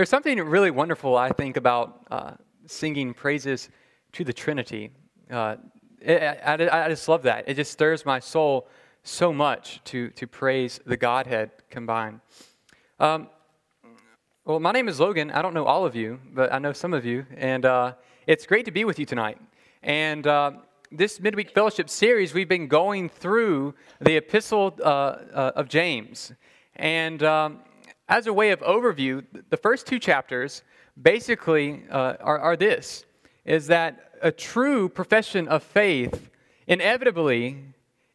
There's something really wonderful, I think, about uh, singing praises to the Trinity. Uh, it, I, I, just love that. It just stirs my soul so much to, to praise the Godhead combined. Um, well, my name is Logan. I don't know all of you, but I know some of you. And uh, it's great to be with you tonight. And uh, this midweek fellowship series, we've been going through the epistle uh, uh of James. And um, as a way of overview, the first two chapters basically uh, are, are this is that a true profession of faith inevitably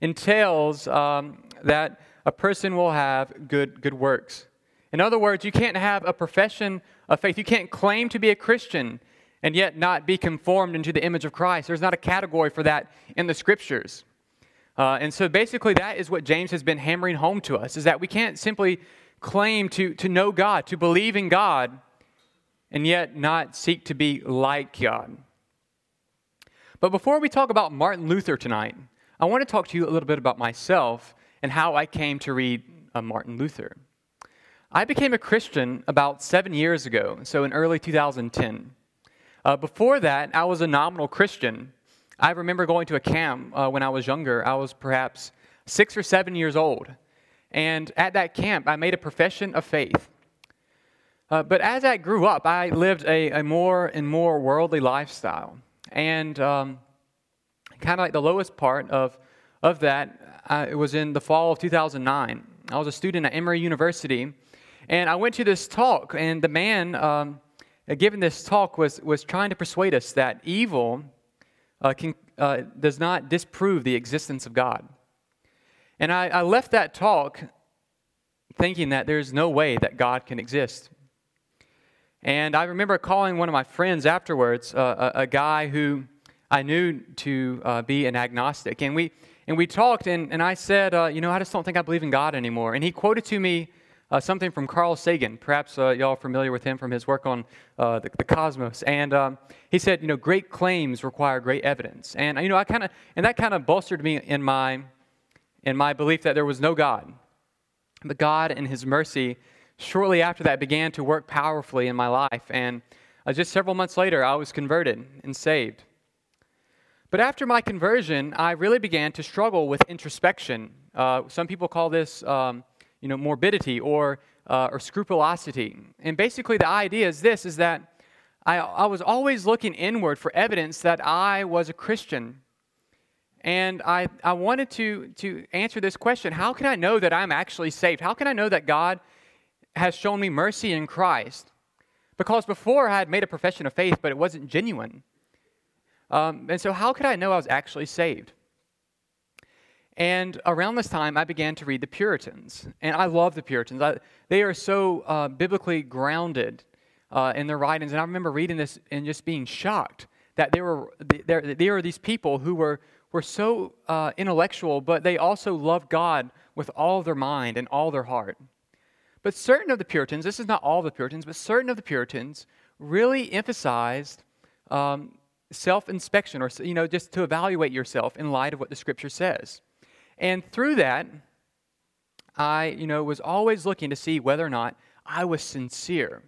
entails um, that a person will have good, good works. In other words, you can't have a profession of faith. You can't claim to be a Christian and yet not be conformed into the image of Christ. There's not a category for that in the scriptures. Uh, and so basically, that is what James has been hammering home to us is that we can't simply claim to, to know God, to believe in God, and yet not seek to be like God. But before we talk about Martin Luther tonight, I want to talk to you a little bit about myself and how I came to read uh, Martin Luther. I became a Christian about seven years ago, so in early 2010. Uh, before that, I was a nominal Christian. I remember going to a camp uh, when I was younger. I was perhaps six or seven years old. And at that camp, I made a profession of faith. Uh, but as I grew up, I lived a, a more and more worldly lifestyle. And um, kind of like the lowest part of, of that, uh, it was in the fall of 2009. I was a student at Emory University, and I went to this talk, and the man um, giving this talk was, was trying to persuade us that evil uh, can, uh, does not disprove the existence of God. And I, I left that talk thinking that there's no way that God can exist. And I remember calling one of my friends afterwards, uh, a, a, guy who I knew to uh, be an agnostic. And we, and we talked, and, and I said, uh, You know, I just don't think I believe in God anymore. And he quoted to me uh, something from Carl Sagan. Perhaps uh, y'all are familiar with him from his work on uh, the, the, cosmos. And um, he said, You know, great claims require great evidence. And, you know, I kind of, and that kind of bolstered me in my in my belief that there was no God. But God, in His mercy, shortly after that began to work powerfully in my life. And uh, just several months later, I was converted and saved. But after my conversion, I really began to struggle with introspection. Uh, some people call this, um, you know, morbidity or, uh, or scrupulosity. And basically, the idea is this: is that I, I was always looking inward for evidence that I was a Christian. And I, I wanted to, to answer this question How can I know that I'm actually saved? How can I know that God has shown me mercy in Christ? Because before I had made a profession of faith, but it wasn't genuine. Um, and so, how could I know I was actually saved? And around this time, I began to read the Puritans. And I love the Puritans. I, they are so uh, biblically grounded uh, in their writings. And I remember reading this and just being shocked that there were there, there are these people who were were so uh, intellectual, but they also loved God with all their mind and all their heart. But certain of the Puritans, this is not all the Puritans, but certain of the Puritans really emphasized um, self inspection or, you know, just to evaluate yourself in light of what the scripture says. And through that, I, you know, was always looking to see whether or not I was sincere.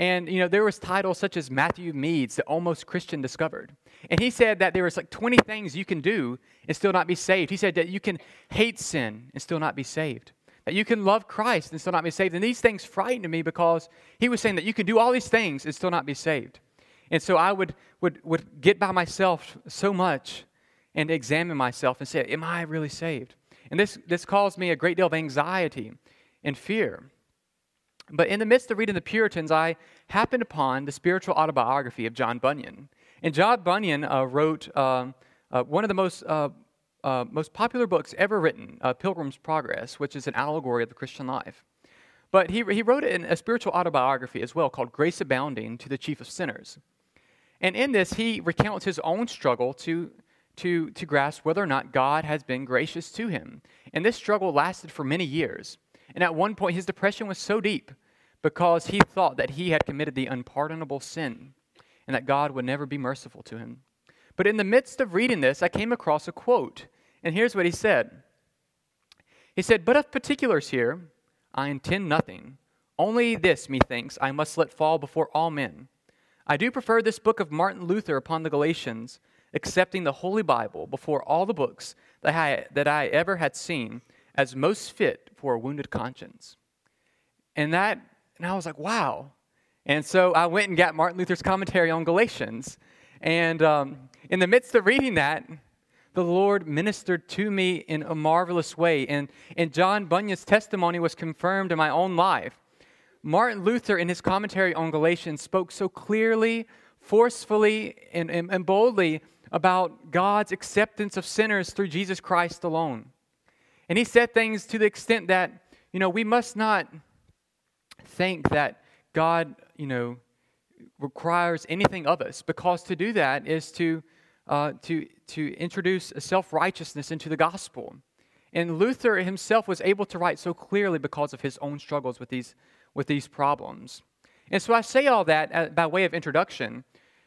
And, you know, there was titles such as Matthew Mead's, the Almost Christian Discovered. And he said that there was like 20 things you can do and still not be saved. He said that you can hate sin and still not be saved. That you can love Christ and still not be saved. And these things frightened me because he was saying that you can do all these things and still not be saved. And so I would, would, would get by myself so much and examine myself and say, Am I really saved? And this, this caused me a great deal of anxiety and fear. But in the midst of reading the Puritans, I happened upon the spiritual autobiography of John Bunyan. And John Bunyan uh, wrote um, uh, one of the most, uh, uh most popular books ever written, uh, Pilgrim's Progress, which is an allegory of the Christian life. But he, he wrote in a spiritual autobiography as well called Grace Abounding to the Chief of Sinners. And in this, he recounts his own struggle to, to, to grasp whether or not God has been gracious to him. And this struggle lasted for many years. And at one point, his depression was so deep because he thought that he had committed the unpardonable sin and that God would never be merciful to him. But in the midst of reading this, I came across a quote. And here's what he said He said, But of particulars here, I intend nothing, Only this, methinks, I must let fall before all men. I do prefer this book of Martin Luther upon the Galatians, accepting the Holy Bible before all the books that I, that I ever had seen as most fit for a wounded conscience. And that, and I was like, wow. And so I went and got Martin Luther's commentary on Galatians. And um, in the midst of reading that, the Lord ministered to me in a marvelous way. And, and John Bunyan's testimony was confirmed in my own life. Martin Luther, in his commentary on Galatians, spoke so clearly, forcefully, and, and, and boldly about God's acceptance of sinners through Jesus Christ alone. And he said things to the extent that, you know, we must not think that God, you know, requires anything of us, because to do that is to, uh, to, to introduce self righteousness into the gospel. And Luther himself was able to write so clearly because of his own struggles with these, with these problems. And so I say all that uh, by way of introduction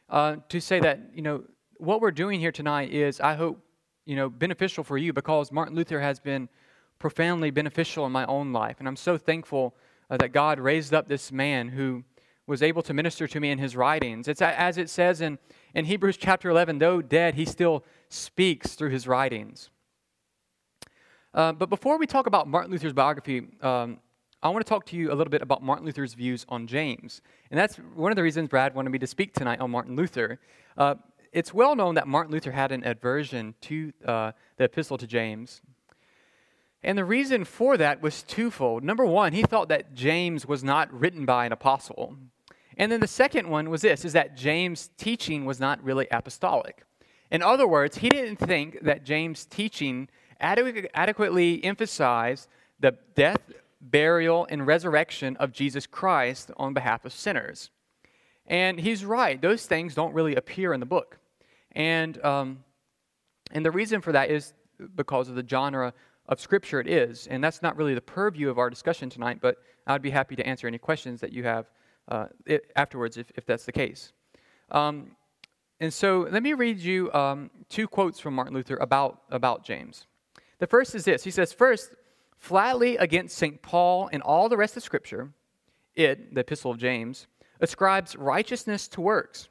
uh, to say that, you know, what we're doing here tonight is, I hope, you know, beneficial for you because Martin Luther has been profoundly beneficial in my own life. And I'm so thankful uh, that God raised up this man who was able to minister to me in his writings. It's as it says in, in Hebrews chapter 11 though dead, he still speaks through his writings. Uh, but before we talk about Martin Luther's biography, um, I want to talk to you a little bit about Martin Luther's views on James. And that's one of the reasons Brad wanted me to speak tonight on Martin Luther. Uh, it's well known that Martin Luther had an aversion to uh, the epistle to James. And the reason for that was twofold. Number one, he thought that James was not written by an apostle. And then the second one was this is that James' teaching was not really apostolic. In other words, he didn't think that James' teaching adequately emphasized the death, burial, and resurrection of Jesus Christ on behalf of sinners. And he's right, those things don't really appear in the book. And, um, and the reason for that is because of the genre of Scripture it is. And that's not really the purview of our discussion tonight, but I'd be happy to answer any questions that you have uh, it, afterwards if, if that's the case. Um, and so let me read you um, two quotes from Martin Luther about, about James. The first is this He says, First, flatly against St. Paul and all the rest of Scripture, it, the Epistle of James, ascribes righteousness to works.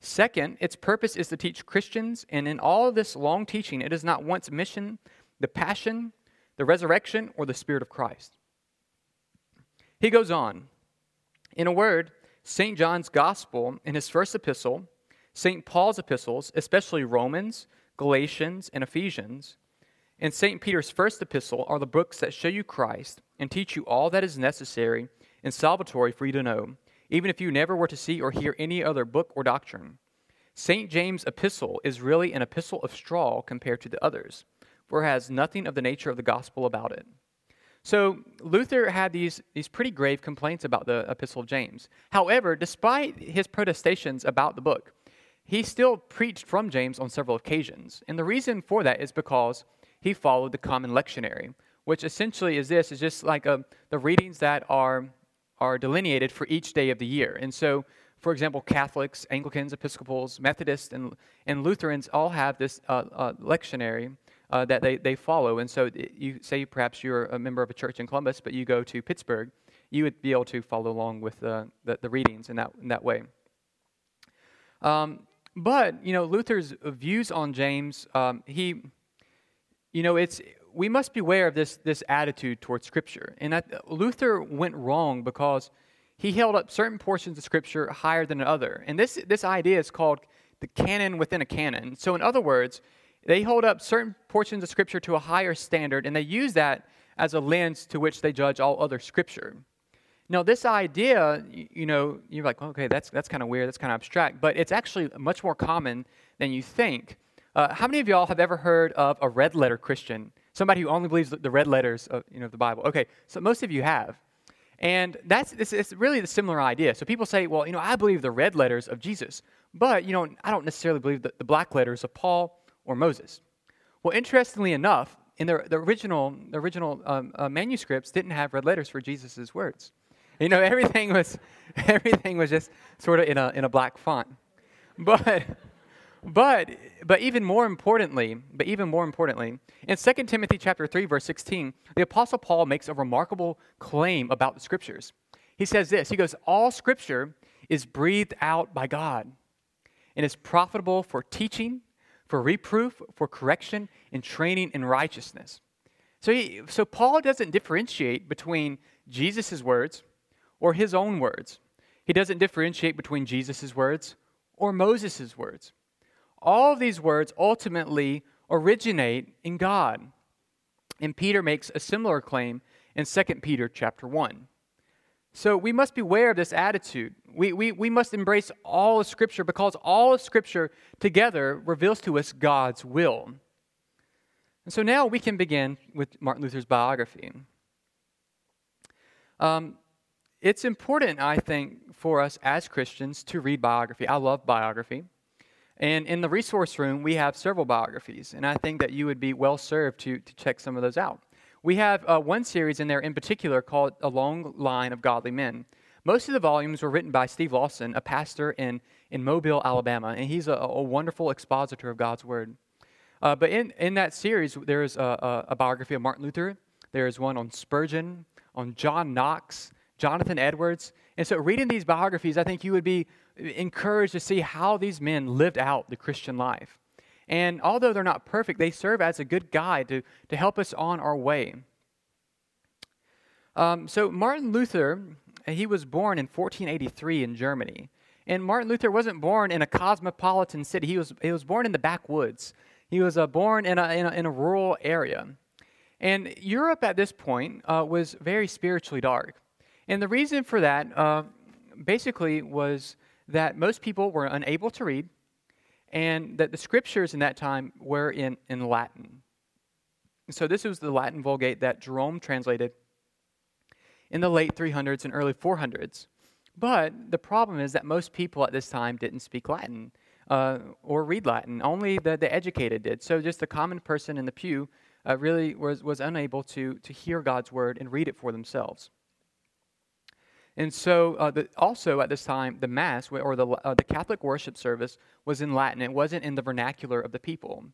Second, its purpose is to teach Christians, and in all this long teaching, it is not once mission the passion, the resurrection, or the Spirit of Christ. He goes on. In a word, St. John's Gospel in his first epistle, St. Paul's epistles, especially Romans, Galatians, and Ephesians, and St. Peter's first epistle are the books that show you Christ and teach you all that is necessary and salvatory for you to know, even if you never were to see or hear any other book or doctrine. St. James' epistle is really an epistle of straw compared to the others for has nothing of the nature of the gospel about it. So Luther had these, these pretty grave complaints about the Epistle of James. However, despite his protestations about the book, he still preached from James on several occasions. And the reason for that is because he followed the common lectionary, which essentially is this, is just like a, uh, the readings that are, are delineated for each day of the year. And so, for example, Catholics, Anglicans, Episcopals, Methodists, and, and Lutherans all have this uh, uh, lectionary uh, that they, they follow. And so you say perhaps you're a member of a church in Columbus, but you go to Pittsburgh, you would be able to follow along with the, the readings in that, in that way. Um, but, you know, Luther's views on James, um, he, you know, it's, we must beware of this, this attitude towards Scripture. And that, Luther went wrong because he held up certain portions of Scripture higher than another. And this, this idea is called the canon within a canon. So, in other words, they hold up certain portions of Scripture to a higher standard, and they use that as a lens to which they judge all other Scripture. Now, this idea, you know, you're like, okay, that's, that's kind of weird, that's kind of abstract, but it's actually much more common than you think. Uh, how many of y'all have ever heard of a red letter Christian? Somebody who only believes the red letters of you know, the Bible. Okay, so most of you have. And that's it's, it's really the similar idea. So people say, well, you know, I believe the red letters of Jesus, but, you know, I don't necessarily believe the, the black letters of Paul or Moses. Well, interestingly enough, in the, the original, the original um, uh, manuscripts didn't have red letters for Jesus' words. You know, everything was, everything was just sort of in a, in a black font. But, but but even more importantly, but even more importantly, in 2 Timothy chapter 3 verse 16, the apostle Paul makes a remarkable claim about the scriptures. He says this. He goes, "All scripture is breathed out by God and is profitable for teaching, for reproof, for correction, and training in righteousness." So he, so Paul doesn't differentiate between Jesus' words or his own words. He doesn't differentiate between Jesus' words or Moses' words. All of these words ultimately originate in God. And Peter makes a similar claim in 2 Peter chapter 1. So we must beware of this attitude. We, we, we must embrace all of Scripture because all of Scripture together reveals to us God's will. And so now we can begin with Martin Luther's biography. Um, it's important, I think, for us as Christians to read biography. I love biography. And in the resource room, we have several biographies, and I think that you would be well served to, to check some of those out. We have uh, one series in there in particular called A Long Line of Godly Men. Most of the volumes were written by Steve Lawson, a pastor in, in Mobile, Alabama, and he's a, a wonderful expositor of God's Word. Uh, but in, in that series, there's a, a, a biography of Martin Luther, there's one on Spurgeon, on John Knox, Jonathan Edwards. And so, reading these biographies, I think you would be encouraged to see how these men lived out the Christian life. And although they're not perfect, they serve as a good guide to, to help us on our way. Um, so, Martin Luther, he was born in 1483 in Germany. And Martin Luther wasn't born in a cosmopolitan city, he was, he was born in the backwoods. He was uh, born in a, in, a, in a rural area. And Europe at this point uh, was very spiritually dark. And the reason for that uh, basically was that most people were unable to read and that the scriptures in that time were in, in Latin. So this was the Latin Vulgate that Jerome translated in the late 300s and early 400s. But the problem is that most people at this time didn't speak Latin uh, or read Latin. Only the, the educated did. So just the common person in the pew uh, really was, was unable to, to hear God's word and read it for themselves. And so, uh, the, also at this time, the Mass or the, uh, the Catholic worship service was in Latin. It wasn't in the vernacular of the people.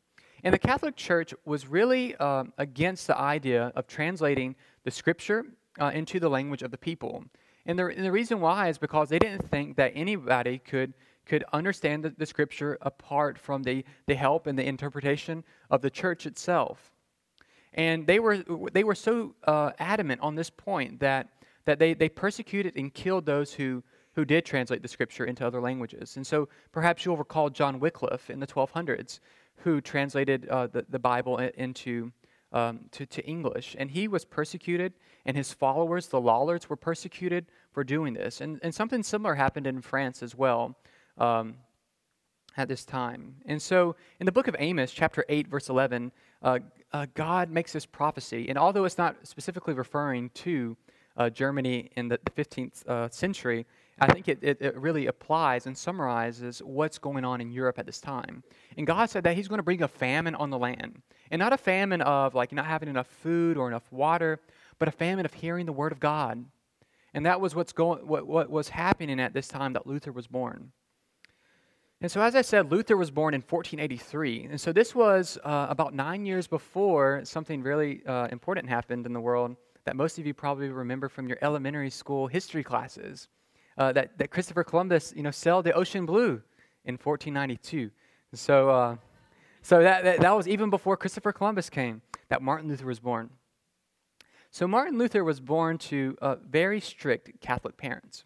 And the Catholic Church was really uh, against the idea of translating the Scripture uh, into the language of the people. And the, and the, reason why is because they didn't think that anybody could, could understand the, the Scripture apart from the, the help and the interpretation of the church itself. And they were, they were so uh, adamant on this point that that they, they persecuted and killed those who, who did translate the scripture into other languages. And so perhaps you'll recall John Wycliffe in the 1200s, who translated uh, the, the Bible into um, to, to English. And he was persecuted, and his followers, the Lollards, were persecuted for doing this. And, and something similar happened in France as well um, at this time. And so in the book of Amos, chapter 8, verse 11, uh, uh, God makes this prophecy. And although it's not specifically referring to uh, Germany in the 15th uh, century, I think it, it, it, really applies and summarizes what's going on in Europe at this time. And God said that He's going to bring a famine on the land. And not a famine of like not having enough food or enough water, but a famine of hearing the word of God. And that was what's going, what, what was happening at this time that Luther was born. And so, as I said, Luther was born in 1483. And so, this was uh, about nine years before something really uh, important happened in the world that most of you probably remember from your elementary school history classes. Uh, that, that Christopher Columbus, you know, sailed the ocean blue in 1492. So, uh, so that, that, that was even before Christopher Columbus came, that Martin Luther was born. So Martin Luther was born to uh, very strict Catholic parents.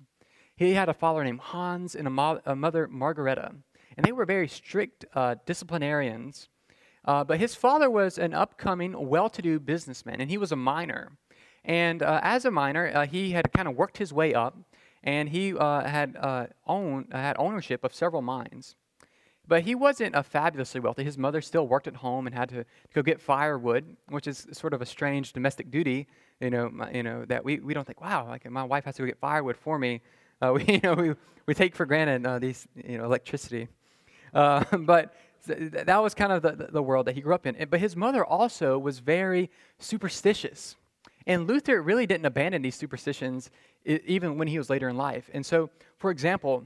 He had a father named Hans and a, mo- a mother, Margareta, and they were very strict uh, disciplinarians. Uh, but his father was an upcoming, well to do businessman, and he was a miner. And uh, as a miner, uh, he had kind of worked his way up, and he uh, had uh, own, had ownership of several mines. But he wasn't fabulously wealthy. His mother still worked at home and had to go get firewood, which is sort of a strange domestic duty. You know, you know that we, we don't think, wow, like my wife has to go get firewood for me. Uh, we, you know, we, we take for granted uh, these, you know, electricity. but that was kind of the, the world that he grew up in. But his mother also was very superstitious. And Luther really didn't abandon these superstitions even when he was later in life. And so, for example,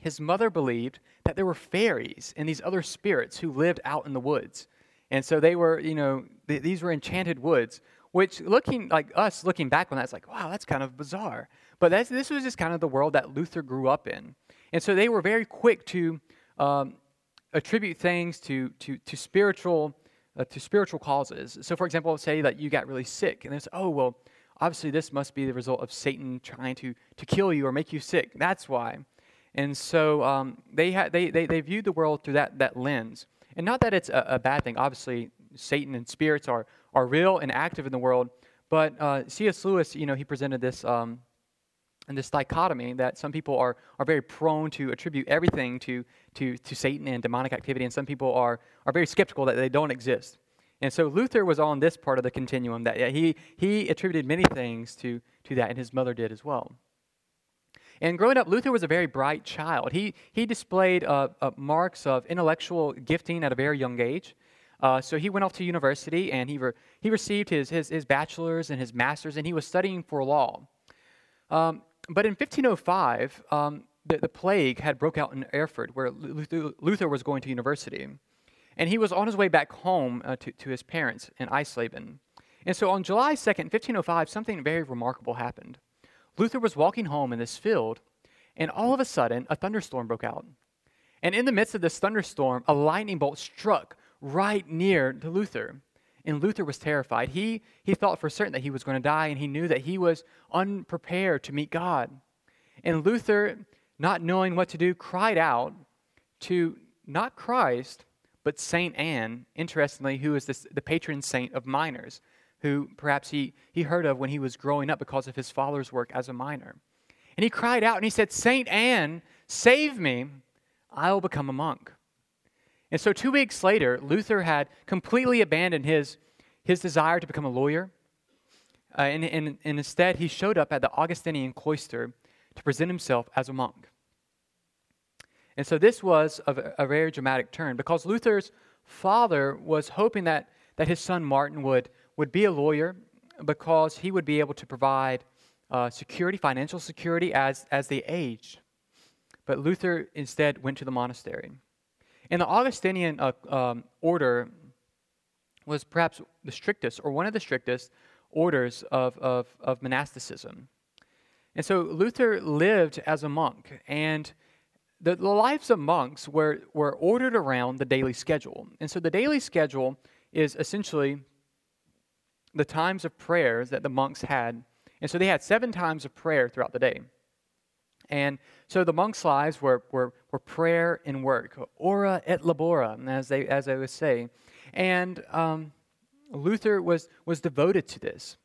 his mother believed that there were fairies and these other spirits who lived out in the woods. And so they were, you know, th- these were enchanted woods, which looking like us looking back on that, it's like, wow, that's kind of bizarre. But this was just kind of the world that Luther grew up in. And so they were very quick to um, attribute things to, to, to spiritual uh, to spiritual causes. So, for example, say that you got really sick, and it's oh well, obviously this must be the result of Satan trying to to kill you or make you sick. That's why. And so um, they, had they, they they viewed the world through that that lens, and not that it's a, a, bad thing. Obviously, Satan and spirits are are real and active in the world. But uh, C.S. Lewis, you know, he presented this um, and this dichotomy that some people are, are very prone to attribute everything to, to, to Satan and demonic activity, and some people are, are very skeptical that they don't exist. And so Luther was on this part of the continuum that he, he attributed many things to, to that, and his mother did as well. And growing up, Luther was a very bright child. He, he displayed uh, uh, marks of intellectual gifting at a very young age. Uh, so he went off to university and he, re- he received his, his, his bachelor's and his master's, and he was studying for law. Um, but in 1505, um, the, the, plague had broke out in Erfurt, where Luther, Luther, was going to university. And he was on his way back home uh, to, to his parents in Eisleben. And so on July 2nd, 1505, something very remarkable happened. Luther was walking home in this field, and all of a sudden, a thunderstorm broke out. And in the midst of this thunderstorm, a lightning bolt struck right near to Luther. And Luther was terrified. He, he thought for certain that he was going to die, and he knew that he was unprepared to meet God. And Luther, not knowing what to do, cried out to not Christ, but Saint Anne, interestingly, who is this, the patron saint of miners, who perhaps he, he heard of when he was growing up because of his father's work as a miner. And he cried out and he said, Saint Anne, save me, I will become a monk. And so, two weeks later, Luther had completely abandoned his, his desire to become a lawyer. Uh, and, and, and instead, he showed up at the Augustinian cloister to present himself as a monk. And so, this was a, a very dramatic turn because Luther's father was hoping that, that his son Martin would, would be a lawyer because he would be able to provide uh, security, financial security, as, as they aged. But Luther instead went to the monastery. And the Augustinian uh, um, order was perhaps the strictest, or one of the strictest, orders of, of, of monasticism. And so Luther lived as a monk, and the, the lives of monks were, were ordered around the daily schedule. And so the daily schedule is essentially the times of prayers that the monks had. And so they had seven times of prayer throughout the day. And so the monks' lives were, were, were prayer and work, ora et labora, as they, as they would say. And um, Luther was, was devoted to this.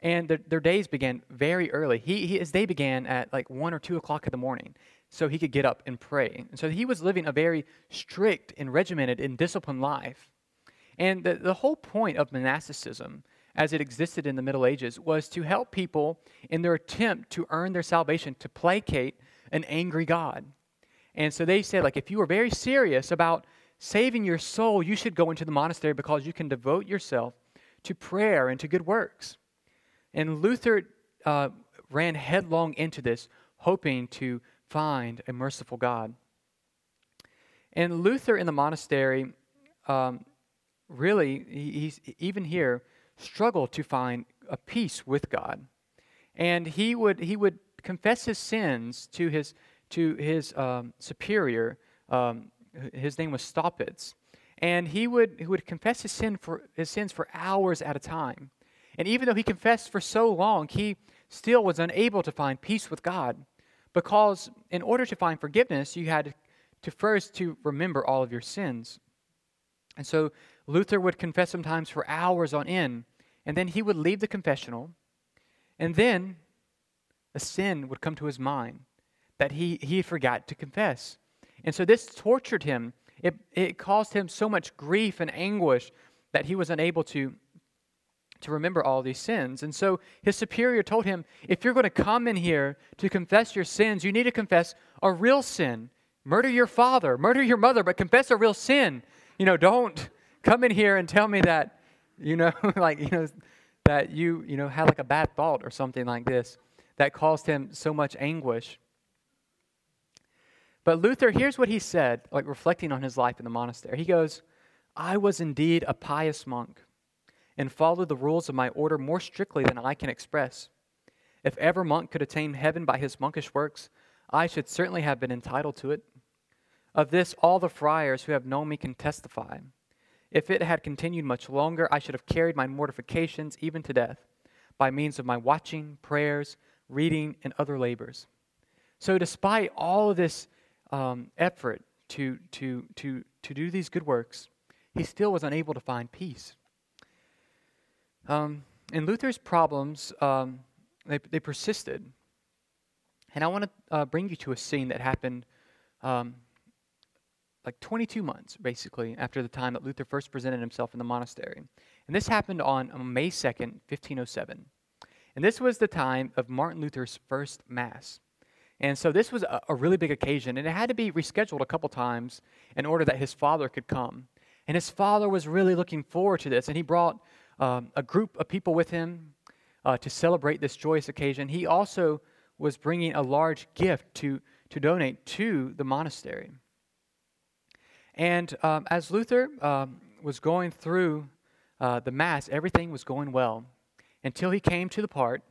And the, their days began very early. He, he, his day began at like 1 or 2 o'clock in the morning, so he could get up and pray. And so he was living a very strict and regimented and disciplined life. And the, the whole point of monasticism as it existed in the Middle Ages was to help people in their attempt to earn their salvation, to placate an angry God. And so they said, like, if you are very serious about saving your soul, you should go into the monastery because you can devote yourself to prayer and to good works. And Luther uh, ran headlong into this, hoping to find a merciful God. And Luther in the monastery, um, really, he's even here, struggled to find a peace with God. And he would, he would confess his sins to his, to his um, superior. Um, his name was Staupitz. And he would, he would confess his, sin for, his sins for hours at a time. And even though he confessed for so long, he still was unable to find peace with God. Because in order to find forgiveness, you had to first to remember all of your sins. And so Luther would confess sometimes for hours on end, and then he would leave the confessional, and then a sin would come to his mind that he, he forgot to confess. And so this tortured him. It, it caused him so much grief and anguish that he was unable to, to remember all these sins. And so his superior told him, if you're going to come in here to confess your sins, you need to confess a real sin. Murder your father, murder your mother, but confess a real sin. You know, don't come in here and tell me that, you know, like, you know, that you, you know, had like a bad thought or something like this that caused him so much anguish. But Luther, here's what he said, like reflecting on his life in the monastery. He goes, I was indeed a pious monk and followed the rules of my order more strictly than I can express. If ever monk could attain heaven by his monkish works, I should certainly have been entitled to it. Of this, all the friars who have known me can testify. If it had continued much longer, I should have carried my mortifications even to death by means of my watching, prayers, reading, and other labors. So, despite all of this um, effort to, to, to, to do these good works, he still was unable to find peace. Um, and Luther's problems, um, they, they persisted. And I want to uh, bring you to a scene that happened um, like 22 months, basically, after the time that Luther first presented himself in the monastery. And this happened on May 2nd, 1507. And this was the time of Martin Luther's first Mass. And so this was a, a really big occasion, and it had to be rescheduled a couple times in order that his father could come. And his father was really looking forward to this, and he brought um, a group of people with him uh, to celebrate this joyous occasion. He also was bringing a large gift to, to donate to the monastery. And um, as Luther um, was going through uh, the Mass, everything was going well until he came to the part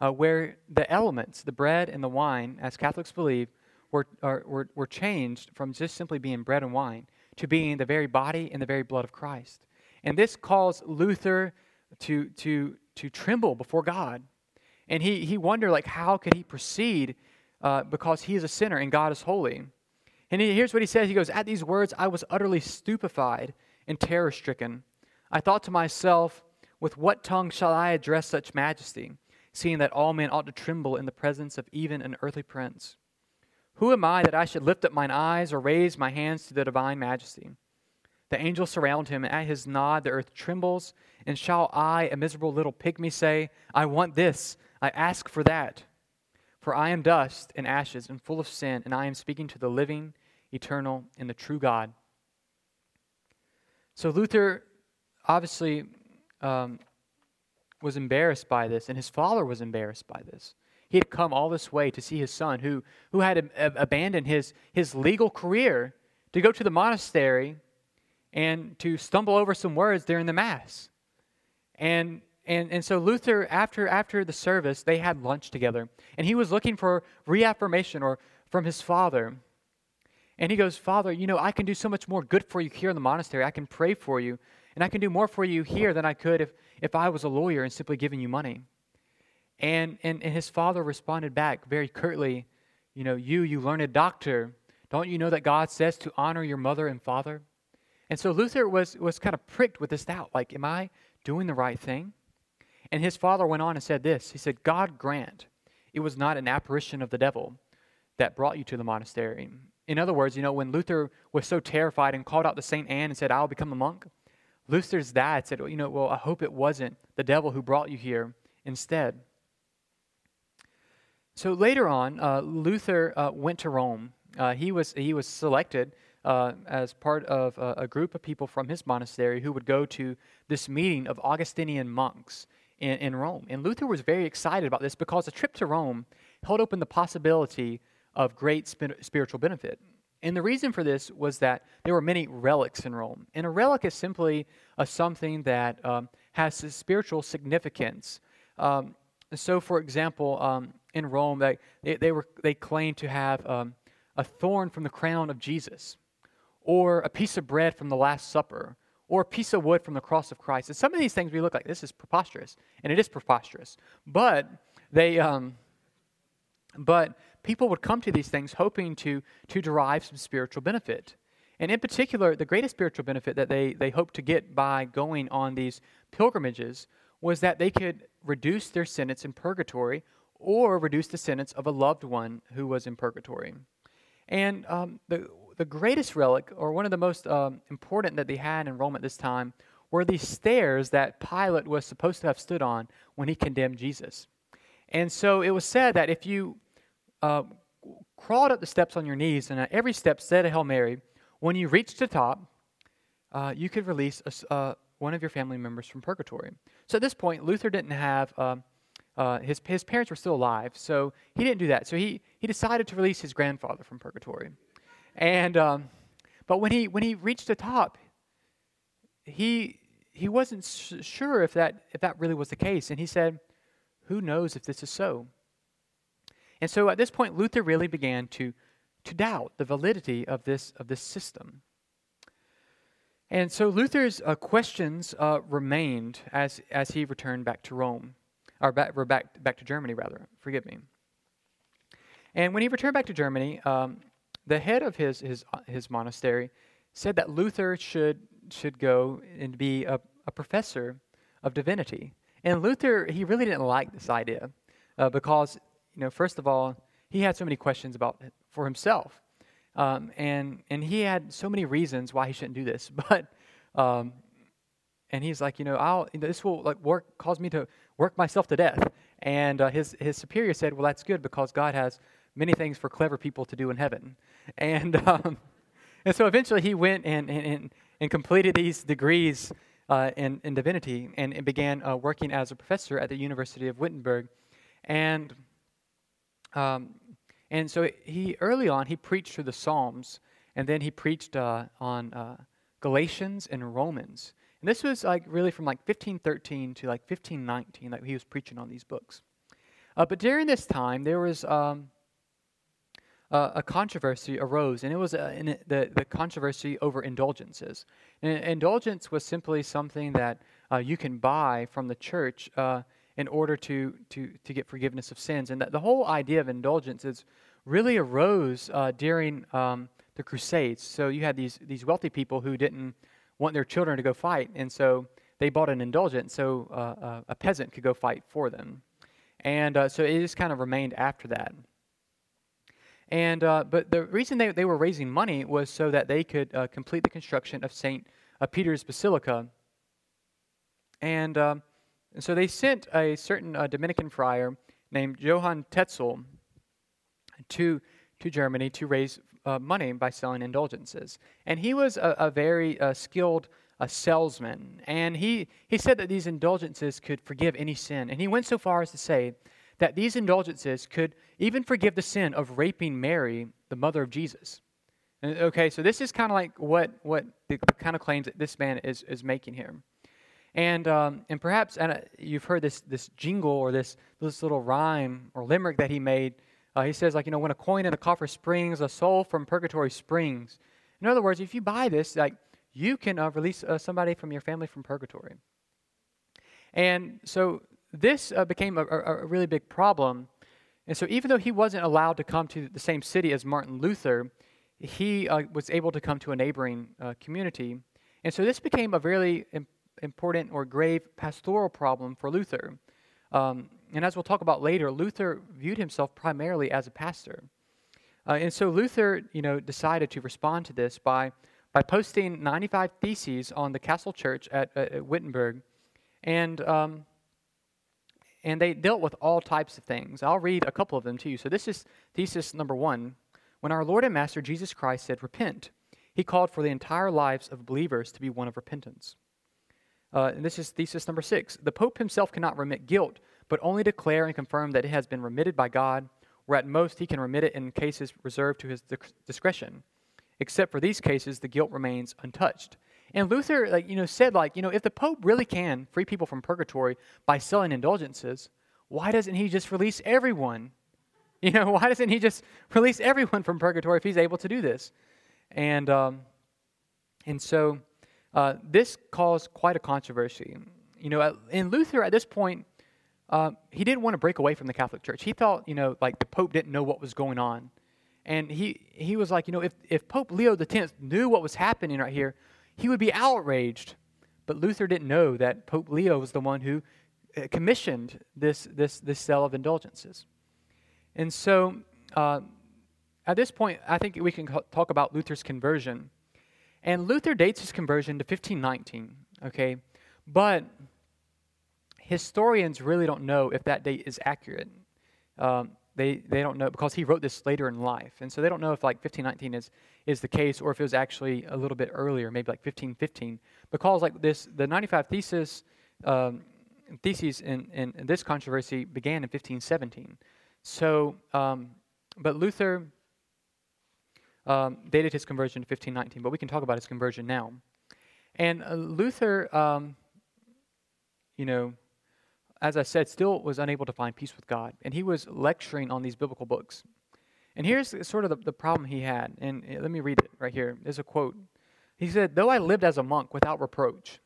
uh, where the elements, the bread and the wine, as Catholics believe, were, are, were, were changed from just simply being bread and wine to being the very body and the very blood of Christ. And this caused Luther to, to, to tremble before God. And he, he wondered, like, how could he proceed uh, because he is a sinner and God is holy? And he, here's what he says He goes, At these words, I was utterly stupefied and terror stricken. I thought to myself, With what tongue shall I address such majesty, seeing that all men ought to tremble in the presence of even an earthly prince? Who am I that I should lift up mine eyes or raise my hands to the divine majesty? The angels surround him, and at his nod the earth trembles. And shall I, a miserable little pygmy, say, I want this, I ask for that? For I am dust and ashes and full of sin, and I am speaking to the living, eternal, and the true God. So Luther obviously um, was embarrassed by this, and his father was embarrassed by this. He had come all this way to see his son, who, who had abandoned his, his legal career to go to the monastery and to stumble over some words during the Mass. And, and, and so Luther, after, after the service, they had lunch together. And he was looking for reaffirmation or from his father. And he goes, Father, you know, I can do so much more good for you here in the monastery. I can pray for you. And I can do more for you here than I could if, if I was a lawyer and simply giving you money. And, and, and his father responded back very curtly, You know, you, you learned doctor, don't you know that God says to honor your mother and father? And so Luther was, was kind of pricked with this doubt like, Am I doing the right thing? And his father went on and said this He said, God grant it was not an apparition of the devil that brought you to the monastery. In other words, you know, when Luther was so terrified and called out to St. Anne and said, I'll become a monk, Luther's dad said, You know, well, I hope it wasn't the devil who brought you here instead. So later on, uh, Luther uh, went to Rome. Uh, he, was, he was selected uh, as part of a, a, group of people from his monastery who would go to this meeting of Augustinian monks in, in Rome. And Luther was very excited about this because a trip to Rome held open the possibility of great spiritual benefit. And the reason for this was that there were many relics in Rome. And a relic is simply a something that um, has a spiritual significance. Um, so, for example, um, in Rome, they, they, they, were, they claimed to have um, a thorn from the crown of Jesus or a piece of bread from the Last Supper, or a piece of wood from the cross of Christ. And some of these things we look like this is preposterous, and it is preposterous. But they, um, but people would come to these things hoping to to derive some spiritual benefit. And in particular, the greatest spiritual benefit that they, they hoped to get by going on these pilgrimages was that they could reduce their sentence in purgatory or reduce the sentence of a loved one who was in purgatory. And um, the, the greatest relic, or one of the most um, important that they had in Rome at this time, were these stairs that Pilate was supposed to have stood on when he condemned Jesus. And so it was said that if you uh, crawled up the steps on your knees and at every step said a Hail Mary, when you reached the top, uh, you could release a, uh, one of your family members from purgatory. So at this point, Luther didn't have um, uh, his, his parents were still alive, so he didn't do that. So he, he decided to release his grandfather from purgatory. And, um, but when he, when he reached the top, he, he wasn't sure if that, if that really was the case. And he said, Who knows if this is so? And so at this point, Luther really began to, to doubt the validity of this, of this system. And so Luther's uh, questions uh, remained as, as he returned back to Rome, or back, or back, back to Germany, rather. Forgive me. And when he returned back to Germany, um, the head of his, his, uh, his monastery said that Luther should, should go and be a, a professor of divinity. And Luther, he really didn't like this idea uh, because, you know, first of all, he had so many questions about for himself. Um, and and he had so many reasons why he shouldn't do this, but um, and he's like, you know, I'll this will like work cause me to work myself to death. And uh, his his superior said, well, that's good because God has many things for clever people to do in heaven. And um, and so eventually he went and and, and completed these degrees uh, in in divinity and, and began uh, working as a professor at the University of Wittenberg, and. Um, and so he early on he preached through the Psalms, and then he preached uh, on uh, Galatians and Romans. And this was like really from like 1513 to like 1519 that he was preaching on these books. Uh, but during this time, there was um, a controversy arose, and it was uh, in the, the controversy over indulgences. And indulgence was simply something that uh, you can buy from the church uh, in order to, to, to get forgiveness of sins. And that the whole idea of indulgences really arose uh, during um, the Crusades. So you had these, these wealthy people who didn't want their children to go fight, and so they bought an indulgence so uh, uh, a peasant could go fight for them. And uh, so it just kind of remained after that. And uh, but the reason they, they were raising money was so that they could uh, complete the construction of Saint Peter's Basilica. And um, and so they sent a certain uh, Dominican friar named Johann Tetzel to, to Germany to raise uh, money by selling indulgences. And he was a, a very uh, skilled uh, salesman. And he, he said that these indulgences could forgive any sin. And he went so far as to say that these indulgences could even forgive the sin of raping Mary, the mother of Jesus. And, okay, so this is kind of like what, what the, kind of claims that this man is, is making here. And, um, and perhaps and, uh, you've heard this, this jingle or this, this little rhyme or limerick that he made. Uh, he says, like, you know, when a coin in a coffer springs, a soul from purgatory springs. In other words, if you buy this, like, you can uh, release uh, somebody from your family from purgatory. And so this uh, became a, a, a, really big problem. And so even though he wasn't allowed to come to the same city as Martin Luther, he uh, was able to come to a neighboring community. And so this became a really important important or grave pastoral problem for Luther. Um, and as we'll talk about later, Luther viewed himself primarily as a pastor. Uh, and so Luther, you know, decided to respond to this by, by posting 95 theses on the Castle Church at, at Wittenberg. And, um, and they dealt with all types of things. I'll read a couple of them to you. So this is thesis number one. When our Lord and Master Jesus Christ said, Repent, he called for the entire lives of believers to be one of repentance. Uh, and this is thesis number six. The Pope himself cannot remit guilt, but only declare and confirm that it has been remitted by God, or at most he can remit it in cases reserved to his discretion. Except for these cases, the guilt remains untouched. And Luther, like, you know, said, like, you know, if the Pope really can free people from purgatory by selling indulgences, why doesn't he just release everyone? You know, why doesn't he just release everyone from purgatory if he's able to do this? And um, and so uh, this caused quite a controversy. You know, in Luther at this point, uh, he didn't want to break away from the Catholic Church. He thought, you know, like the Pope didn't know what was going on. And he, he was like, you know, if, if Pope Leo X knew what was happening right here, he would be outraged. But Luther didn't know that Pope Leo was the one who uh, commissioned this, this, this sale of indulgences. And so uh, at this point, I think we can talk about Luther's conversion. And Luther dates his conversion to 1519, okay? But historians really don't know if that date is accurate. Um, they, they don't know because he wrote this later in life. And so they don't know if like 1519 is, is the case or if it was actually a little bit earlier, maybe like 1515. Because like this, the 95 Thesis, um, theses in, in, in, this controversy began in 1517. So, um, but Luther um, dated his conversion to 1519, but we can talk about his conversion now. And uh, Luther, um, you know, as I said, still was unable to find peace with God. And he was lecturing on these biblical books. And here's sort of the, the problem he had. And uh, let me read it right here. There's a quote. He said, Though I lived as a monk without reproach,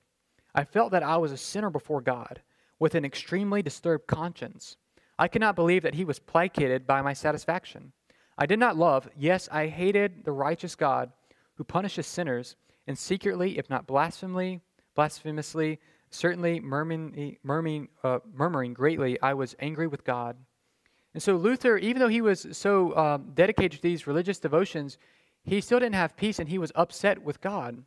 I felt that I was a sinner before God, with an extremely disturbed conscience. I could not believe that he was placated by my satisfaction. I did not love, yes, I hated the righteous God who punishes sinners, and secretly, if not blasphemously, blasphemously, certainly murmuring, murmuring, uh, murmuring greatly, I was angry with God. And so Luther, even though he was so um, dedicated to these religious devotions, he still didn't have peace and he was upset with God.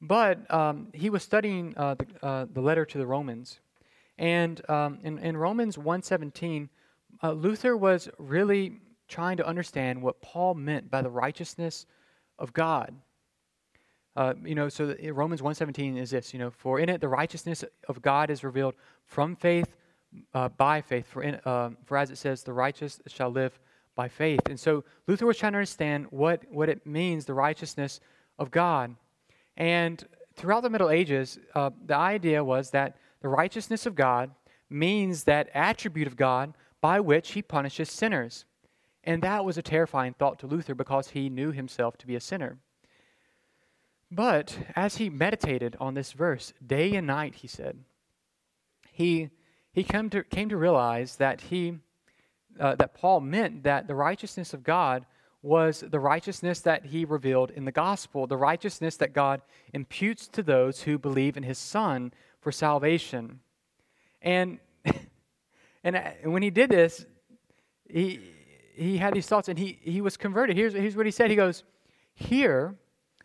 But um, he was studying uh, the, uh, the, letter to the Romans. And um, in, in, Romans 1.17, uh, Luther was really trying to understand what Paul meant by the righteousness of God. Uh, you know, so Romans 1.17 is this, you know, for in it the righteousness of God is revealed from faith uh, by faith. For, in, uh, for as it says, the righteous shall live by faith. And so Luther was trying to understand what, what it means, the righteousness of God. And throughout the Middle Ages, uh, the idea was that the righteousness of God means that attribute of God by which he punishes sinners. And that was a terrifying thought to Luther because he knew himself to be a sinner. But as he meditated on this verse day and night, he said, he, he came, to, came to realize that, he, uh, that Paul meant that the righteousness of God was the righteousness that he revealed in the gospel, the righteousness that God imputes to those who believe in his Son for salvation. And, and uh, when he did this, he, he had these thoughts and he, he was converted. Here's, here's what he said He goes, Here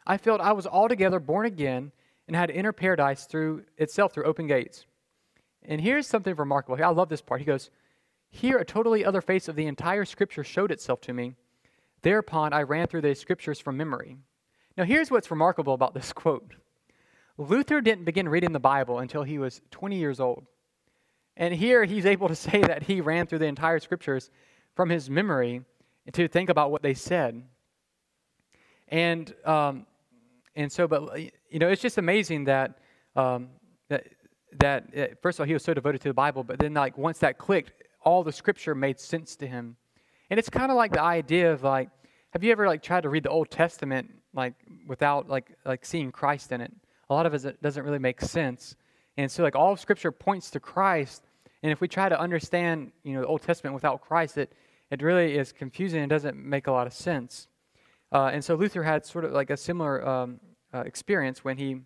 I felt I was altogether born again and had inner paradise through itself through open gates. And here's something remarkable. I love this part. He goes, Here a totally other face of the entire scripture showed itself to me Thereupon I ran through the scriptures from memory. Now, here's what's remarkable about this quote Luther didn't begin reading the Bible until he was 20 years old. And here he's able to say that he ran through the entire scriptures from his memory to think about what they said. And, um, and so, but, you know, it's just amazing that, um, that, that uh, first of all, he was so devoted to the Bible, but then, like, once that clicked, all the scripture made sense to him. And it's kind of like the idea of like, have you ever like tried to read the Old Testament like without like like seeing Christ in it? A lot of it doesn't really make sense. And so like all Scripture points to Christ. And if we try to understand you know the Old Testament without Christ, it it really is confusing and doesn't make a lot of sense. Uh, and so Luther had sort of like a similar um, uh, experience when he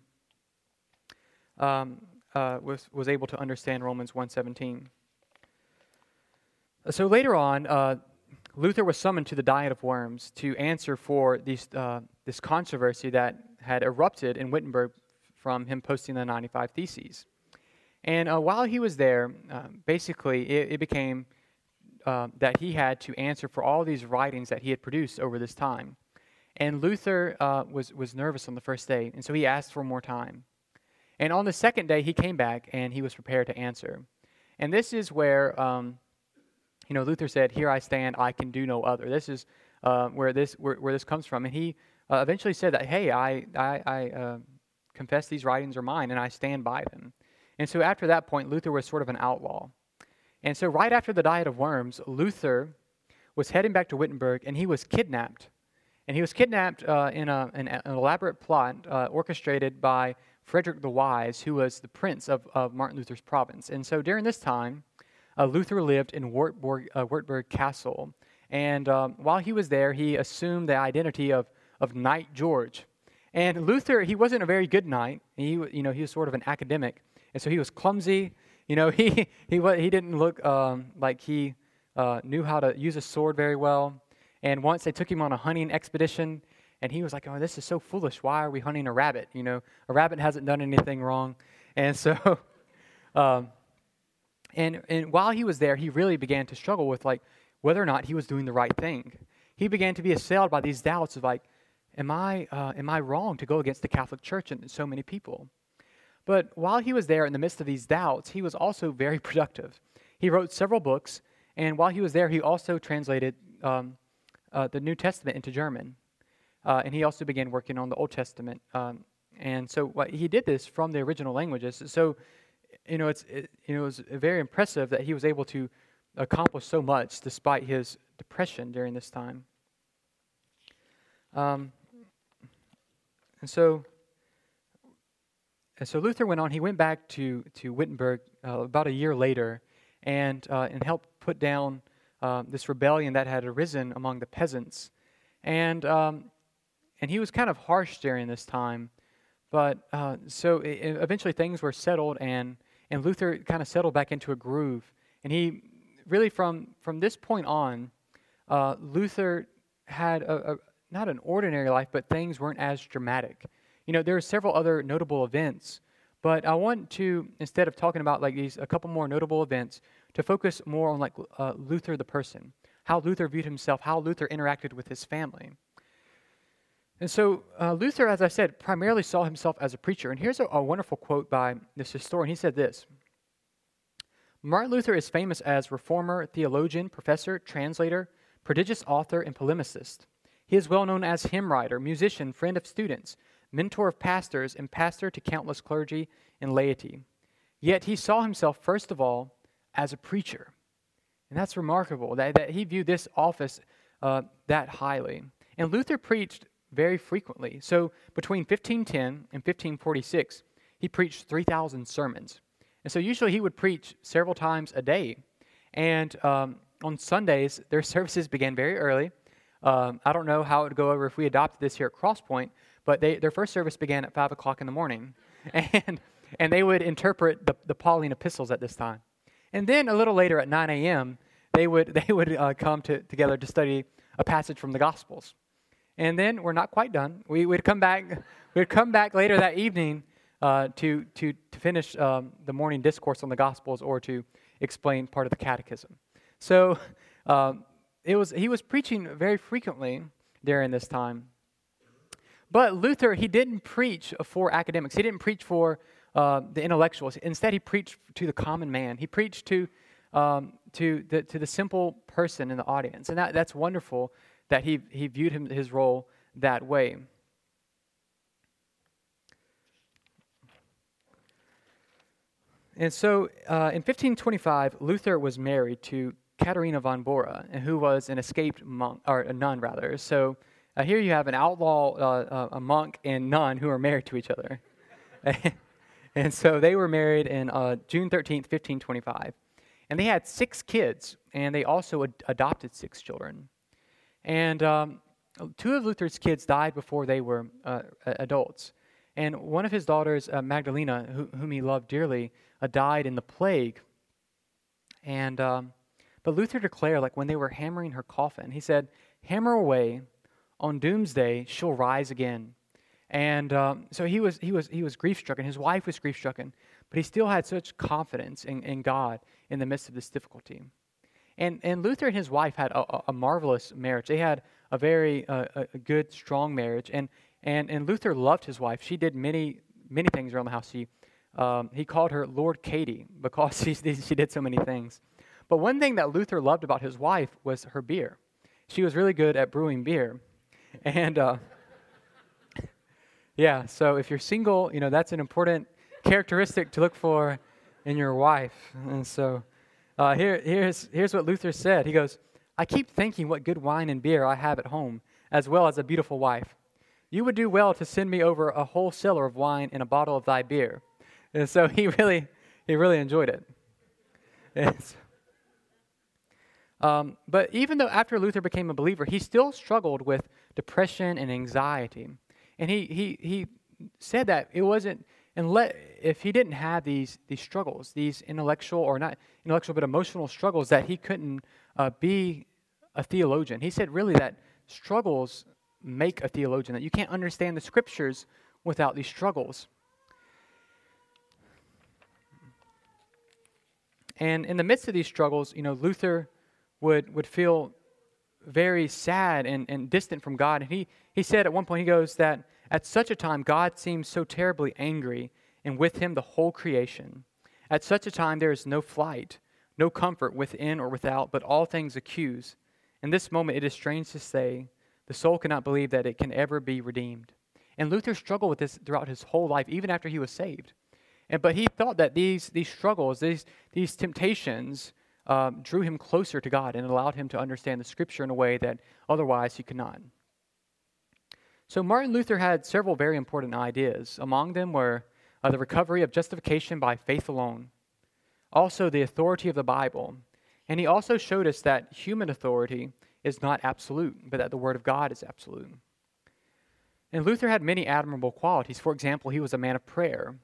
um, uh, was was able to understand Romans 1:17. So later on, uh, Luther was summoned to the Diet of Worms to answer for these, uh, this controversy that had erupted in Wittenberg from him posting the 95 Theses. And uh, while he was there, uh, basically, it, it became uh, that he had to answer for all these writings that he had produced over this time. And Luther uh, was, was nervous on the first day, and so he asked for more time. And on the second day, he came back and he was prepared to answer. And this is where um, you know, Luther said, "Here I stand; I can do no other." This is uh, where this where, where, this comes from, and he uh, eventually said that, "Hey, I I, I uh, confess these writings are mine, and I stand by them." And so after that point, Luther was sort of an outlaw. And so right after the Diet of Worms, Luther was heading back to Wittenberg, and he was kidnapped. And he was kidnapped uh, in a, an, an, elaborate plot uh, orchestrated by Frederick the Wise, who was the prince of, of Martin Luther's province. And so during this time, uh, Luther lived in Wartburg, uh, Wartburg Castle. And um, while he was there, he assumed the identity of, of Knight George. And Luther, he wasn't a very good knight. He, you know, he was sort of an academic. And so he was clumsy. You know, he, he, he didn't look um, like he uh, knew how to use a sword very well. And once they took him on a hunting expedition, and he was like, oh, this is so foolish. Why are we hunting a rabbit? You know, a rabbit hasn't done anything wrong. And so um, and, and while he was there, he really began to struggle with like whether or not he was doing the right thing. He began to be assailed by these doubts of like, am I, uh, am I wrong to go against the Catholic Church and so many people? But while he was there in the midst of these doubts, he was also very productive. He wrote several books, and while he was there, he also translated um, uh, the New Testament into German. Uh, and he also began working on the Old Testament. Um, and so he did this from the original languages. So, you know, it's, it, you know, it was very impressive that he was able to accomplish so much despite his depression during this time. Um, and so, and so Luther went on. He went back to to Wittenberg uh, about a year later, and uh, and helped put down uh, this rebellion that had arisen among the peasants, and um, and he was kind of harsh during this time, but uh, so it, eventually things were settled, and and Luther kind of settled back into a groove, and he really from from this point on, uh, Luther had a, a not an ordinary life, but things weren't as dramatic. You know, there are several other notable events, but I want to, instead of talking about like these, a couple more notable events, to focus more on like uh, Luther the person, how Luther viewed himself, how Luther interacted with his family. And so uh, Luther, as I said, primarily saw himself as a preacher. And here's a, a wonderful quote by this historian. He said this Martin Luther is famous as reformer, theologian, professor, translator, prodigious author, and polemicist. He is well known as hymn writer, musician, friend of students, mentor of pastors, and pastor to countless clergy and laity. Yet he saw himself, first of all, as a preacher. And that's remarkable that, that he viewed this office uh, that highly. And Luther preached very frequently. So between 1510 and 1546, he preached 3,000 sermons. And so usually he would preach several times a day. And um, on Sundays, their services began very early. Um, I don't know how it would go over if we adopted this here at Crosspoint, but they, their first service began at 5 o'clock in the morning. And, and they would interpret the, the Pauline epistles at this time. And then a little later at 9 a.m., they would, they would uh, come to, together to study a passage from the Gospels. And then we're not quite done. We would come back, we'd come back later that evening uh, to, to, to finish um, the morning discourse on the Gospels or to explain part of the catechism. So um, it was, he was preaching very frequently during this time. But Luther, he didn't preach for academics. He didn't preach for uh, the intellectuals. Instead, he preached to the common man. He preached to, um, to, the, to the simple person in the audience. And that, that's wonderful that he, he viewed him, his role that way. And so uh, in 1525, Luther was married to Katharina von Bora, who was an escaped monk, or a nun rather. So uh, here you have an outlaw, uh a monk and nun who are married to each other. and so they were married in uh, June 13th, 1525. And they had six kids, and they also ad- adopted six children. And um, two of Luther's kids died before they were uh, adults. And one of his daughters, uh, Magdalena, who, whom he loved dearly, died in the plague. And um, but Luther declared, like when they were hammering her coffin, he said, Hammer away. On doomsday, she'll rise again. And um, so he was, he was, he was grief stricken. His wife was grief stricken. But he still had such confidence in, in God in the midst of this difficulty. And, and Luther and his wife had a, a marvelous marriage. They had a very uh, a good, strong marriage. And, and, and Luther loved his wife. She did many, many things around the house. He, um, he called her Lord Katie because she, she did so many things. But one thing that Luther loved about his wife was her beer. She was really good at brewing beer. And uh, yeah, so if you're single, you know, that's an important characteristic to look for in your wife. And so uh, here, here's, here's what Luther said He goes, I keep thinking what good wine and beer I have at home, as well as a beautiful wife. You would do well to send me over a whole cellar of wine and a bottle of thy beer. And so he really, he really enjoyed it. Um, but even though after Luther became a believer, he still struggled with depression and anxiety. And he, he, he said that it wasn't, let, if he didn't have these, these struggles, these intellectual or not intellectual but emotional struggles, that he couldn't uh, be a theologian. He said really that struggles make a theologian, that you can't understand the scriptures without these struggles. And in the midst of these struggles, you know, Luther would, would feel very sad and, and distant from God. And he, he said at one point, he goes, that at such a time, God seems so terribly angry and with him the whole creation. At such a time there is no flight, no comfort within or without, but all things accuse. In this moment it is strange to say, the soul cannot believe that it can ever be redeemed. And Luther struggled with this throughout his whole life, even after he was saved. And, but he thought that these, these struggles, these, these temptations, um, drew him closer to God and allowed him to understand the scripture in a way that otherwise he could not. So Martin Luther had several very important ideas. Among them were uh, the recovery of justification by faith alone, also the authority of the Bible, and he also showed us that human authority is not absolute, but that the Word of God is absolute. And Luther had many admirable qualities. For example, he was a man of prayer.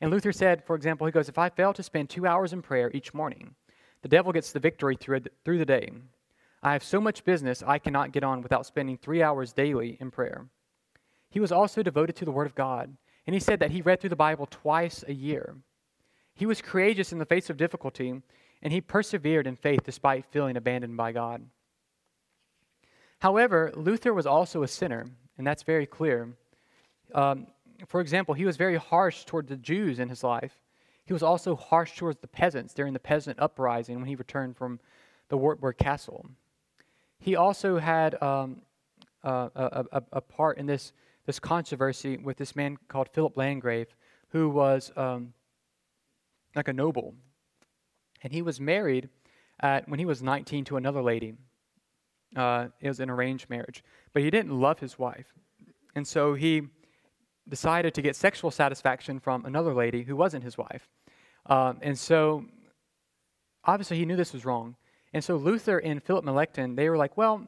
And Luther said, for example, he goes, If I fail to spend two hours in prayer each morning, the devil gets the victory through, through the day. I have so much business I cannot get on without spending three hours daily in prayer. He was also devoted to the Word of God, and he said that he read through the Bible twice a year. He was courageous in the face of difficulty, and he persevered in faith despite feeling abandoned by God. However, Luther was also a sinner, and that's very clear. Um, for example, he was very harsh toward the Jews in his life. He was also harsh towards the peasants during the peasant uprising when he returned from the Wartburg Castle. He also had um, uh, a, a, a, part in this, this controversy with this man called Philip Landgrave, who was um, like a noble. And he was married at, when he was 19 to another lady. Uh, it was an arranged marriage. But he didn't love his wife. And so he decided to get sexual satisfaction from another lady who wasn't his wife. Um, and so obviously he knew this was wrong. And so Luther and Philip Melanchthon, they were like, well,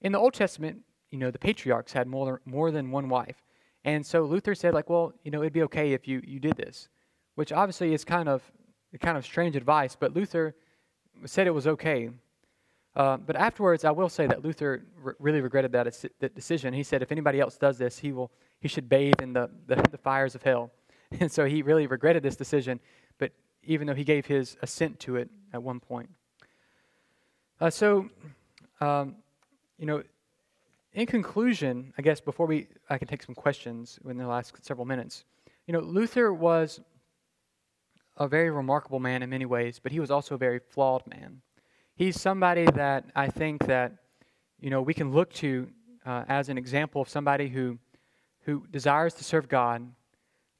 in the Old Testament, you know, the patriarchs had more, more than one wife. And so Luther said, like, well, you know, it'd be okay if you, you did this, which obviously is kind of kind of strange advice, but Luther said it was okay. Uh, but afterwards, I will say that Luther r- really regretted that, that decision. He said if anybody else does this, he will he should bathe in the, the, the fires of hell. And so he really regretted this decision, but even though he gave his assent to it at one point. Uh, so, um, you know, in conclusion, I guess before we, I can take some questions in the last several minutes. You know, Luther was a very remarkable man in many ways, but he was also a very flawed man. He's somebody that I think that, you know, we can look to uh, as an example of somebody who who desires to serve God,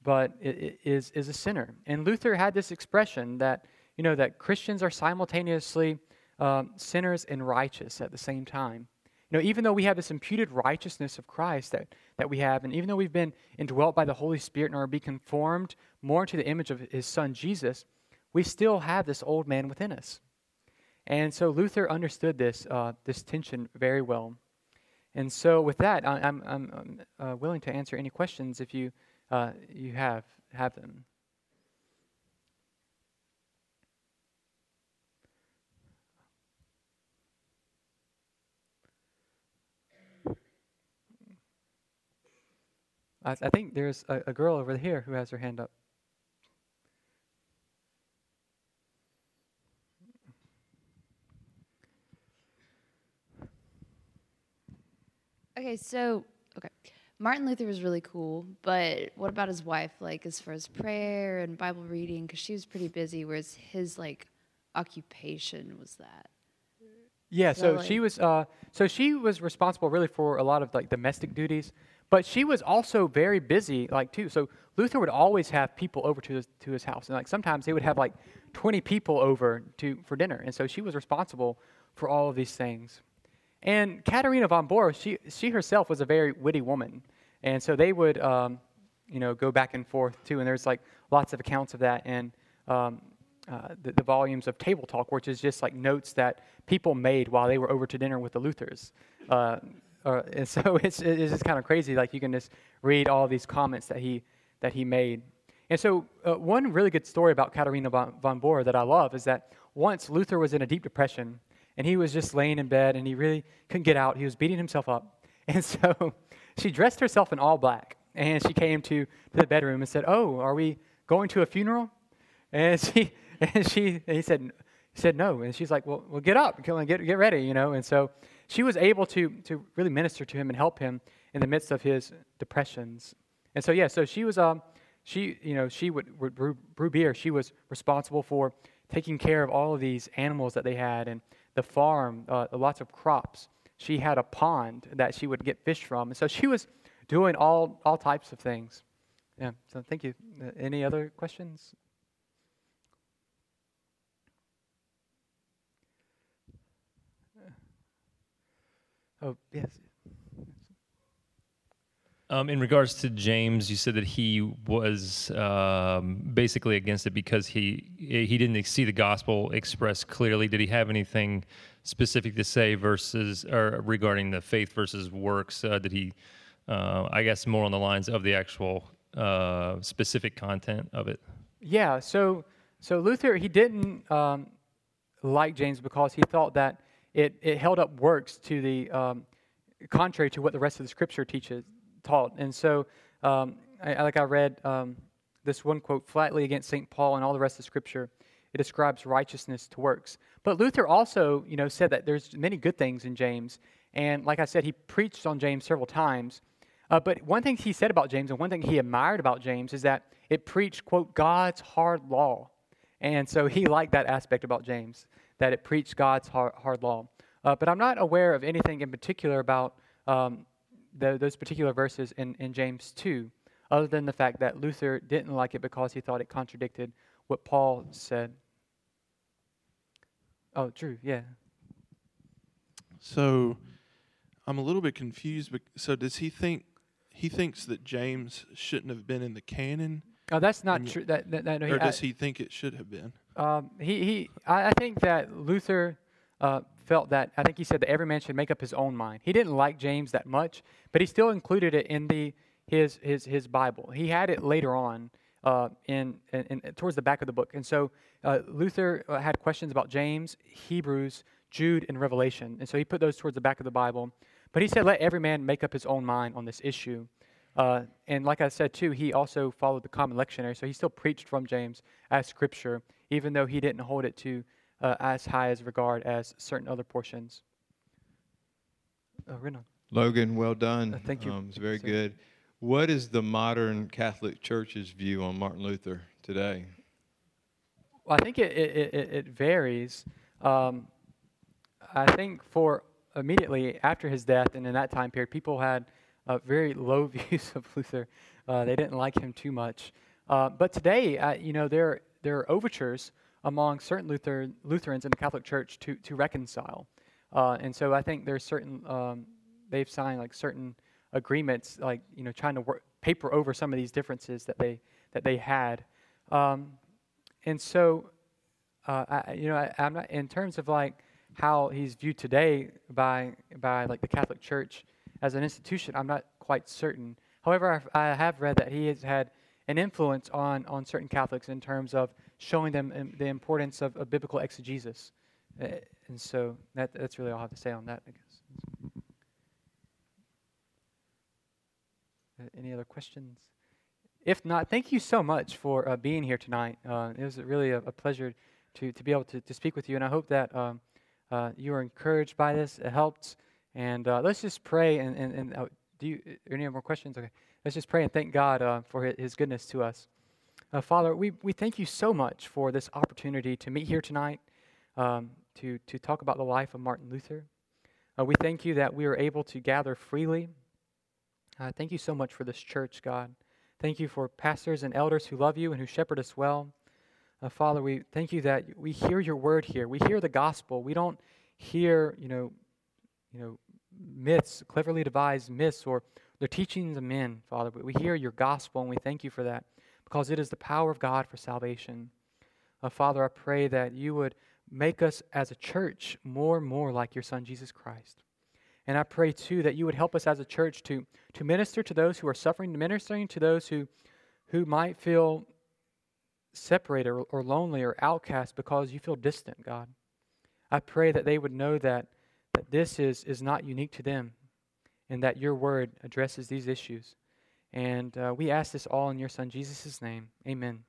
but is, is a sinner. And Luther had this expression that, you know, that Christians are simultaneously um, sinners and righteous at the same time. You know, even though we have this imputed righteousness of Christ that, that we have, and even though we've been indwelt by the Holy Spirit and are be conformed more to the image of his son Jesus, we still have this old man within us. And so Luther understood this, uh, this tension very well. And so, with that, I, am I'm, I'm uh, willing to answer any questions if you, uh, you have, have them. I, I think there's a, a girl over here who has her hand up. Okay, so okay. Martin Luther was really cool, but what about his wife? Like as far as prayer and Bible reading, because she was pretty busy. Whereas his like occupation was that. Yeah, so, like, she was. Uh, so she was responsible really for a lot of like domestic duties, but she was also very busy, like too. So Luther would always have people over to his to his house, and like sometimes he would have like twenty people over to for dinner, and so she was responsible for all of these things. And Katharina von Bora, she, she herself was a very witty woman. And so they would, um, you know, go back and forth too. And there's like lots of accounts of that in um, uh, the, the, volumes of Table Talk, which is just like notes that people made while they were over to dinner with the Luthers. Uh, uh, and so it's, it's just kind of crazy. Like you can just read all these comments that he, that he made. And so, uh, one really good story about Katharina von, von Bora that I love is that once Luther was in a deep depression, and he was just laying in bed and he really couldn't get out. He was beating himself up. And so she dressed herself in all black and she came to, to the bedroom and said, Oh, are we going to a funeral? And she, and she, and he said, he said no. And she's like, Well, well get up, get, get ready, you know. And so she was able to, to really minister to him and help him in the midst of his depressions. And so, yeah, so she was, um, she, you know, she would, would brew, brew beer. She was responsible for taking care of all of these animals that they had and the farm, uh, lots of crops. She had a pond that she would get fish from. And so she was doing all, all types of things. Yeah, so thank you. Uh, any other questions? Oh, yes. Um, in regards to James, you said that he was um, basically against it because he he didn't see the gospel expressed clearly. Did he have anything specific to say versus or regarding the faith versus works? Uh, did he, uh, I guess, more on the lines of the actual uh, specific content of it? Yeah. So so Luther he didn't um, like James because he thought that it it held up works to the um, contrary to what the rest of the Scripture teaches taught. And so, um, I, like I read um, this one quote flatly against St. Paul and all the rest of Scripture. It describes righteousness to works. But Luther also, you know, said that there's many good things in James. And like I said, he preached on James several times. Uh, but one thing he said about James and one thing he admired about James is that it preached, quote, God's hard law. And so he liked that aspect about James, that it preached God's hard, hard law. Uh, but I'm not aware of anything in particular about um, the, those particular verses in, in James 2, other than the fact that Luther didn't like it because he thought it contradicted what Paul said. Oh, Drew, yeah. So I'm a little bit confused. But, so does he think he thinks that James shouldn't have been in the canon? Oh, that's not true. That, that, that, no, or does I, he think it should have been? Um, he, he, I, I think that Luther uh, felt that I think he said that every man should make up his own mind. He didn't like James that much, but he still included it in the his his his Bible. He had it later on uh, in, in, in, towards the back of the book, and so uh, Luther uh, had questions about James, Hebrews, Jude, and Revelation, and so he put those towards the back of the Bible. But he said, "Let every man make up his own mind on this issue." Uh, and like I said too, he also followed the common lectionary, so he still preached from James as scripture, even though he didn't hold it to uh, as high as regard as certain other portions. Uh, Logan, well done. Uh, thank you. Um, it's very good. What is the modern Catholic Church's view on Martin Luther today? Well, I think it, it, it, it varies. Um, I think for immediately after his death and in that time period, people had uh, very low views of Luther. Uh, they didn't like him too much. Uh, but today, uh, you know, there, there are overtures among certain Luther, Lutherans in the Catholic Church to, to reconcile. Uh, and so I think there's certain, um, they've signed like certain agreements, like, you know, trying to work, paper over some of these differences that they, that they had. Um, and so, uh, I, you know, I, am not, in terms of like how he's viewed today by, by like the Catholic Church as an institution, I'm not quite certain. However, I, I have read that he has had an influence on, on certain Catholics in terms of showing them the importance of, of biblical exegesis. Uh, and so that, that's really all I have to say on that, I guess. Uh, any other questions? If not, thank you so much for uh, being here tonight. Uh, it was really a, a, pleasure to, to be able to, to speak with you, and I hope that um, uh, you were encouraged by this. It helped. And uh, let's just pray. And, and, and do you any more questions? Okay, let's just pray and thank God for His goodness to us. Uh, Father, we, we thank you so much for this opportunity to meet here tonight um, to, to talk about the life of Martin Luther. Uh, we thank you that we are able to gather freely. Uh, thank you so much for this church, God. Thank you for pastors and elders who love you and who shepherd us well. Uh, Father, we thank you that we hear your word here. We hear the gospel. We don't hear, you know, you know, myths, cleverly devised myths, or the teachings of men, Father. We hear your gospel, and we thank you for that because it is the power of God for salvation. Uh, Father, I pray that you would make us as a church more and more like your Son, Jesus Christ. And I pray, too, that you would help us as a church to, to minister to those who are suffering, to ministering to those who, who might feel separated or, or lonely or outcast because you feel distant, God. I pray that they would know that, that this is, is not unique to them and that your word addresses these issues. And uh, we ask this all in your Son, Jesus' name. Amen.